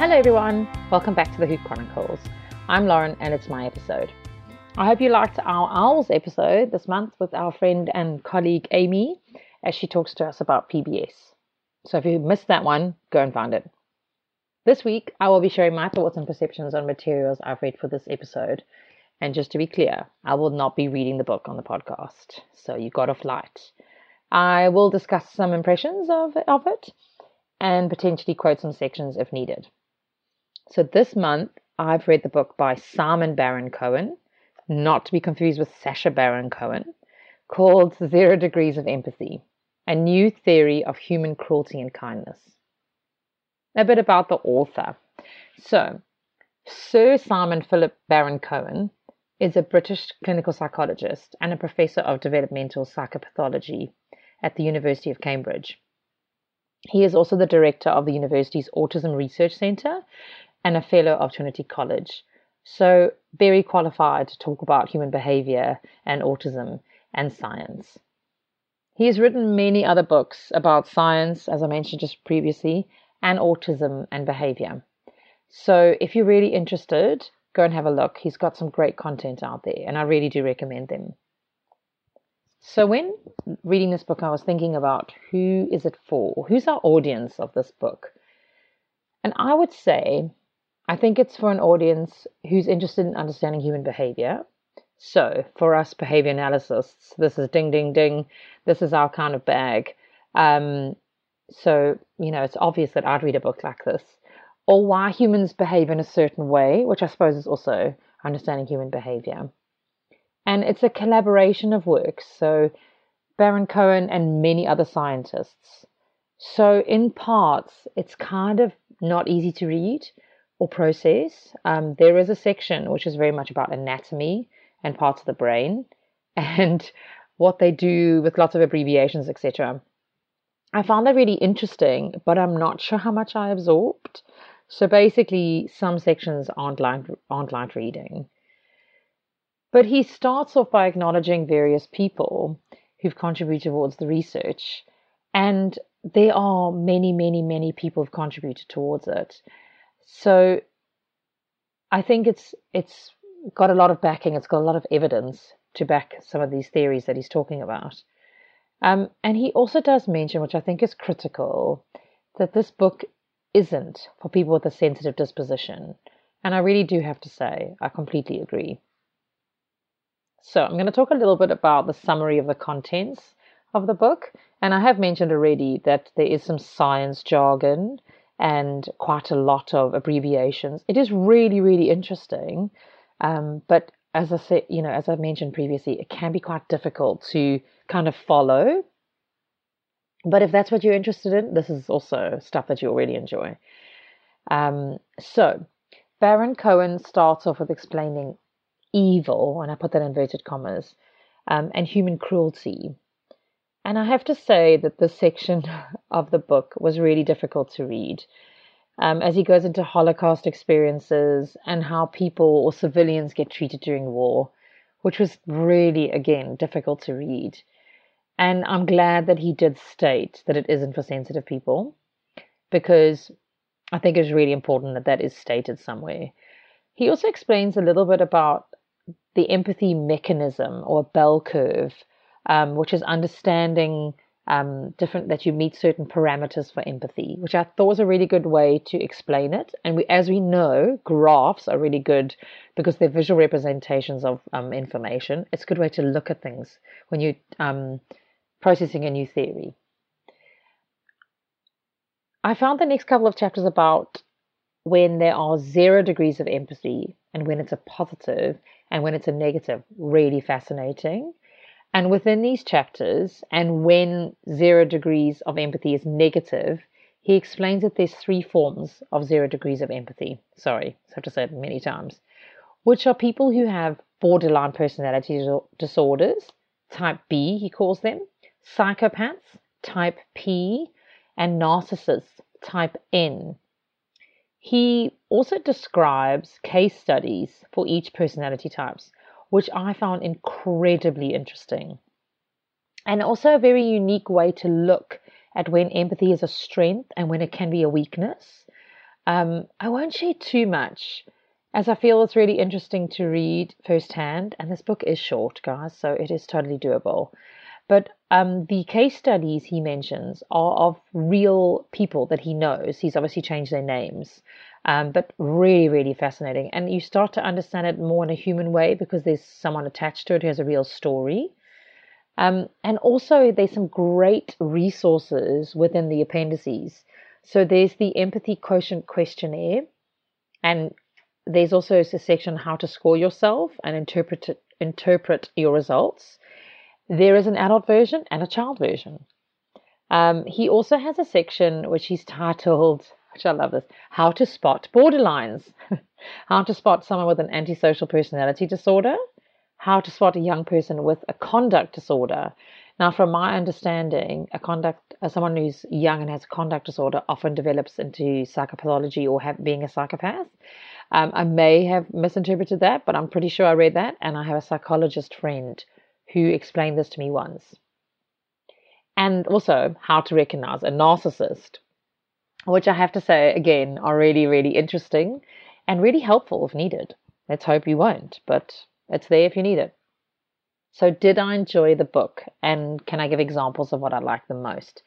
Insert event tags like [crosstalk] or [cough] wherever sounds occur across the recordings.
Hello, everyone. Welcome back to the Hoot Chronicles. I'm Lauren, and it's my episode. I hope you liked our Owls episode this month with our friend and colleague Amy as she talks to us about PBS. So if you missed that one, go and find it. This week, I will be sharing my thoughts and perceptions on materials I've read for this episode. And just to be clear, I will not be reading the book on the podcast, so you got a flight. I will discuss some impressions of, of it and potentially quote some sections if needed. So this month, I've read the book by Simon Baron Cohen, not to be confused with Sacha Baron Cohen, called Zero Degrees of Empathy A New Theory of Human Cruelty and Kindness. A bit about the author. So, Sir Simon Philip Baron Cohen is a British clinical psychologist and a professor of developmental psychopathology at the University of Cambridge. He is also the director of the university's Autism Research Centre and a fellow of Trinity College. So, very qualified to talk about human behavior and autism and science. He has written many other books about science, as I mentioned just previously, and autism and behavior. So, if you're really interested, go and have a look. He's got some great content out there, and I really do recommend them. So, when reading this book, I was thinking about who is it for? Who's our audience of this book? And I would say I think it's for an audience who's interested in understanding human behavior. So, for us behavior analysts, this is ding, ding, ding. This is our kind of bag. Um, so, you know, it's obvious that I'd read a book like this. Or why humans behave in a certain way, which I suppose is also understanding human behavior. And it's a collaboration of works. So, Baron Cohen and many other scientists. So, in parts, it's kind of not easy to read or process. Um, there is a section which is very much about anatomy and parts of the brain [laughs] and what they do with lots of abbreviations, etc. I found that really interesting, but I'm not sure how much I absorbed. So basically, some sections aren't light, aren't light reading. But he starts off by acknowledging various people who've contributed towards the research. And there are many, many, many people who've contributed towards it. So I think it's it's got a lot of backing. It's got a lot of evidence to back some of these theories that he's talking about. Um, and he also does mention, which I think is critical, that this book isn't for people with a sensitive disposition. And I really do have to say, I completely agree. So I'm going to talk a little bit about the summary of the contents of the book. And I have mentioned already that there is some science jargon and quite a lot of abbreviations. It is really, really interesting. Um, but as I said, you know, as I mentioned previously, it can be quite difficult to kind of follow. But if that's what you're interested in, this is also stuff that you'll really enjoy. Um, so, Baron Cohen starts off with explaining evil, and I put that in inverted commas, um, and human cruelty. And I have to say that this section [laughs] of the book was really difficult to read. Um, as he goes into Holocaust experiences and how people or civilians get treated during war, which was really, again, difficult to read. And I'm glad that he did state that it isn't for sensitive people because I think it's really important that that is stated somewhere. He also explains a little bit about the empathy mechanism or bell curve um, which is understanding um, different that you meet certain parameters for empathy, which I thought was a really good way to explain it. And we, as we know, graphs are really good because they're visual representations of um, information. It's a good way to look at things when you're um, processing a new theory. I found the next couple of chapters about when there are zero degrees of empathy and when it's a positive and when it's a negative really fascinating. And within these chapters, and when zero degrees of empathy is negative, he explains that there's three forms of zero degrees of empathy. Sorry, I have to say it many times, which are people who have borderline personality disorders, type B, he calls them, psychopaths, type P, and narcissists, type N. He also describes case studies for each personality types which I found incredibly interesting. And also a very unique way to look at when empathy is a strength and when it can be a weakness. Um, I won't share too much as I feel it's really interesting to read firsthand. And this book is short, guys, so it is totally doable. But um, the case studies he mentions are of real people that he knows. He's obviously changed their names, um, but really, really fascinating. And you start to understand it more in a human way because there's someone attached to it who has a real story. Um, and also, there's some great resources within the appendices. So there's the empathy quotient questionnaire, and there's also a section how to score yourself and interpret interpret your results. There is an adult version and a child version. Um, he also has a section which he's titled, which I love this, How to Spot Borderlines. [laughs] how to spot someone with an antisocial personality disorder, how to spot a young person with a conduct disorder. Now, from my understanding, a conduct, uh, someone who's young and has a conduct disorder often develops into psychopathology or have, being a psychopath. Um, I may have misinterpreted that, but I'm pretty sure I read that, and I have a psychologist friend who explained this to me once. And also, how to recognize a narcissist, which I have to say, again, are really, really interesting and really helpful if needed. Let's hope you won't, but it's there if you need it. So, did I enjoy the book? And can I give examples of what I liked the most?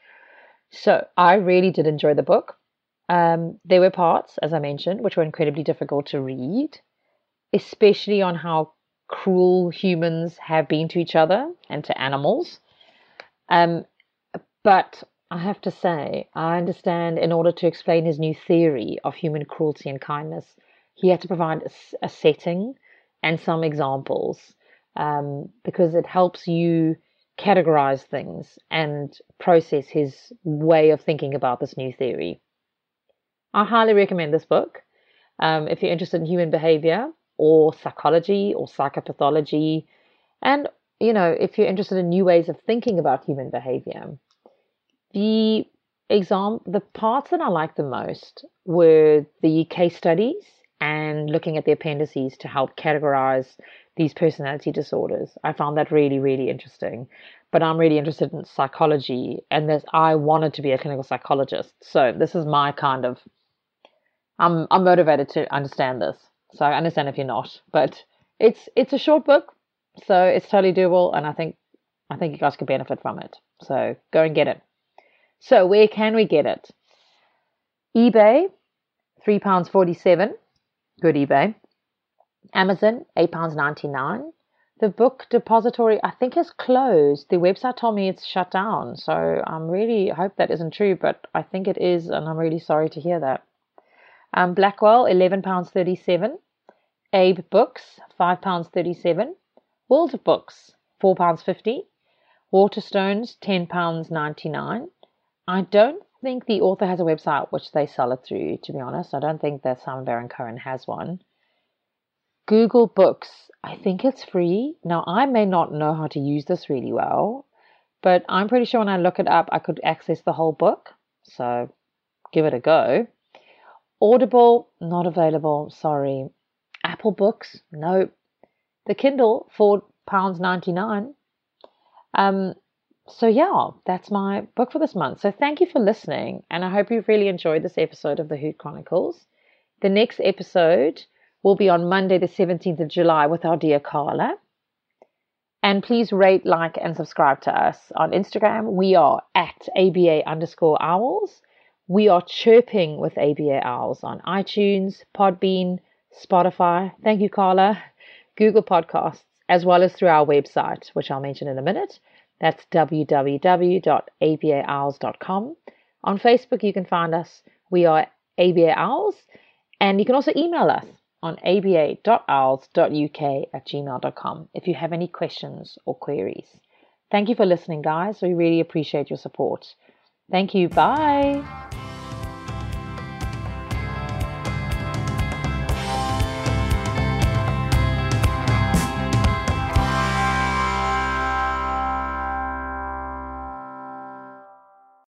So, I really did enjoy the book. Um, there were parts, as I mentioned, which were incredibly difficult to read, especially on how cruel humans have been to each other and to animals. Um, but I have to say, I understand in order to explain his new theory of human cruelty and kindness, he had to provide a, a setting and some examples um, because it helps you categorize things and process his way of thinking about this new theory. I highly recommend this book. Um, if you're interested in human behavior or psychology or psychopathology, and you know, if you're interested in new ways of thinking about human behavior, the exam the parts that I liked the most were the case studies and looking at the appendices to help categorize these personality disorders. I found that really, really interesting. But I'm really interested in psychology, and this I wanted to be a clinical psychologist. So this is my kind of I'm I'm motivated to understand this. So I understand if you're not, but it's it's a short book, so it's totally doable, and I think I think you guys could benefit from it. So go and get it. So where can we get it? eBay, three pounds forty seven. Good eBay. Amazon, £8.99. The book depository, I think, is closed. The website told me it's shut down. So I'm really hope that isn't true, but I think it is, and I'm really sorry to hear that. Um, Blackwell, £11.37. Abe Books, £5.37. World of Books, £4.50. Waterstones, £10.99. I don't think the author has a website which they sell it through, to be honest. I don't think that Simon Baron Cohen has one. Google Books, I think it's free. Now, I may not know how to use this really well, but I'm pretty sure when I look it up, I could access the whole book. So give it a go. Audible, not available, sorry. Apple Books, nope. The Kindle, £4.99. Um, so yeah, that's my book for this month. So thank you for listening, and I hope you've really enjoyed this episode of the Hoot Chronicles. The next episode will be on Monday, the 17th of July, with our dear Carla. And please rate, like, and subscribe to us on Instagram. We are at ABA underscore owls. We are chirping with ABA owls on iTunes, Podbean, Spotify. Thank you, Carla. Google Podcasts, as well as through our website, which I'll mention in a minute. That's www.abaowls.com. On Facebook, you can find us. We are ABA Owls. And you can also email us on aba.owls.uk at gmail.com if you have any questions or queries. Thank you for listening, guys. We really appreciate your support. Thank you. Bye.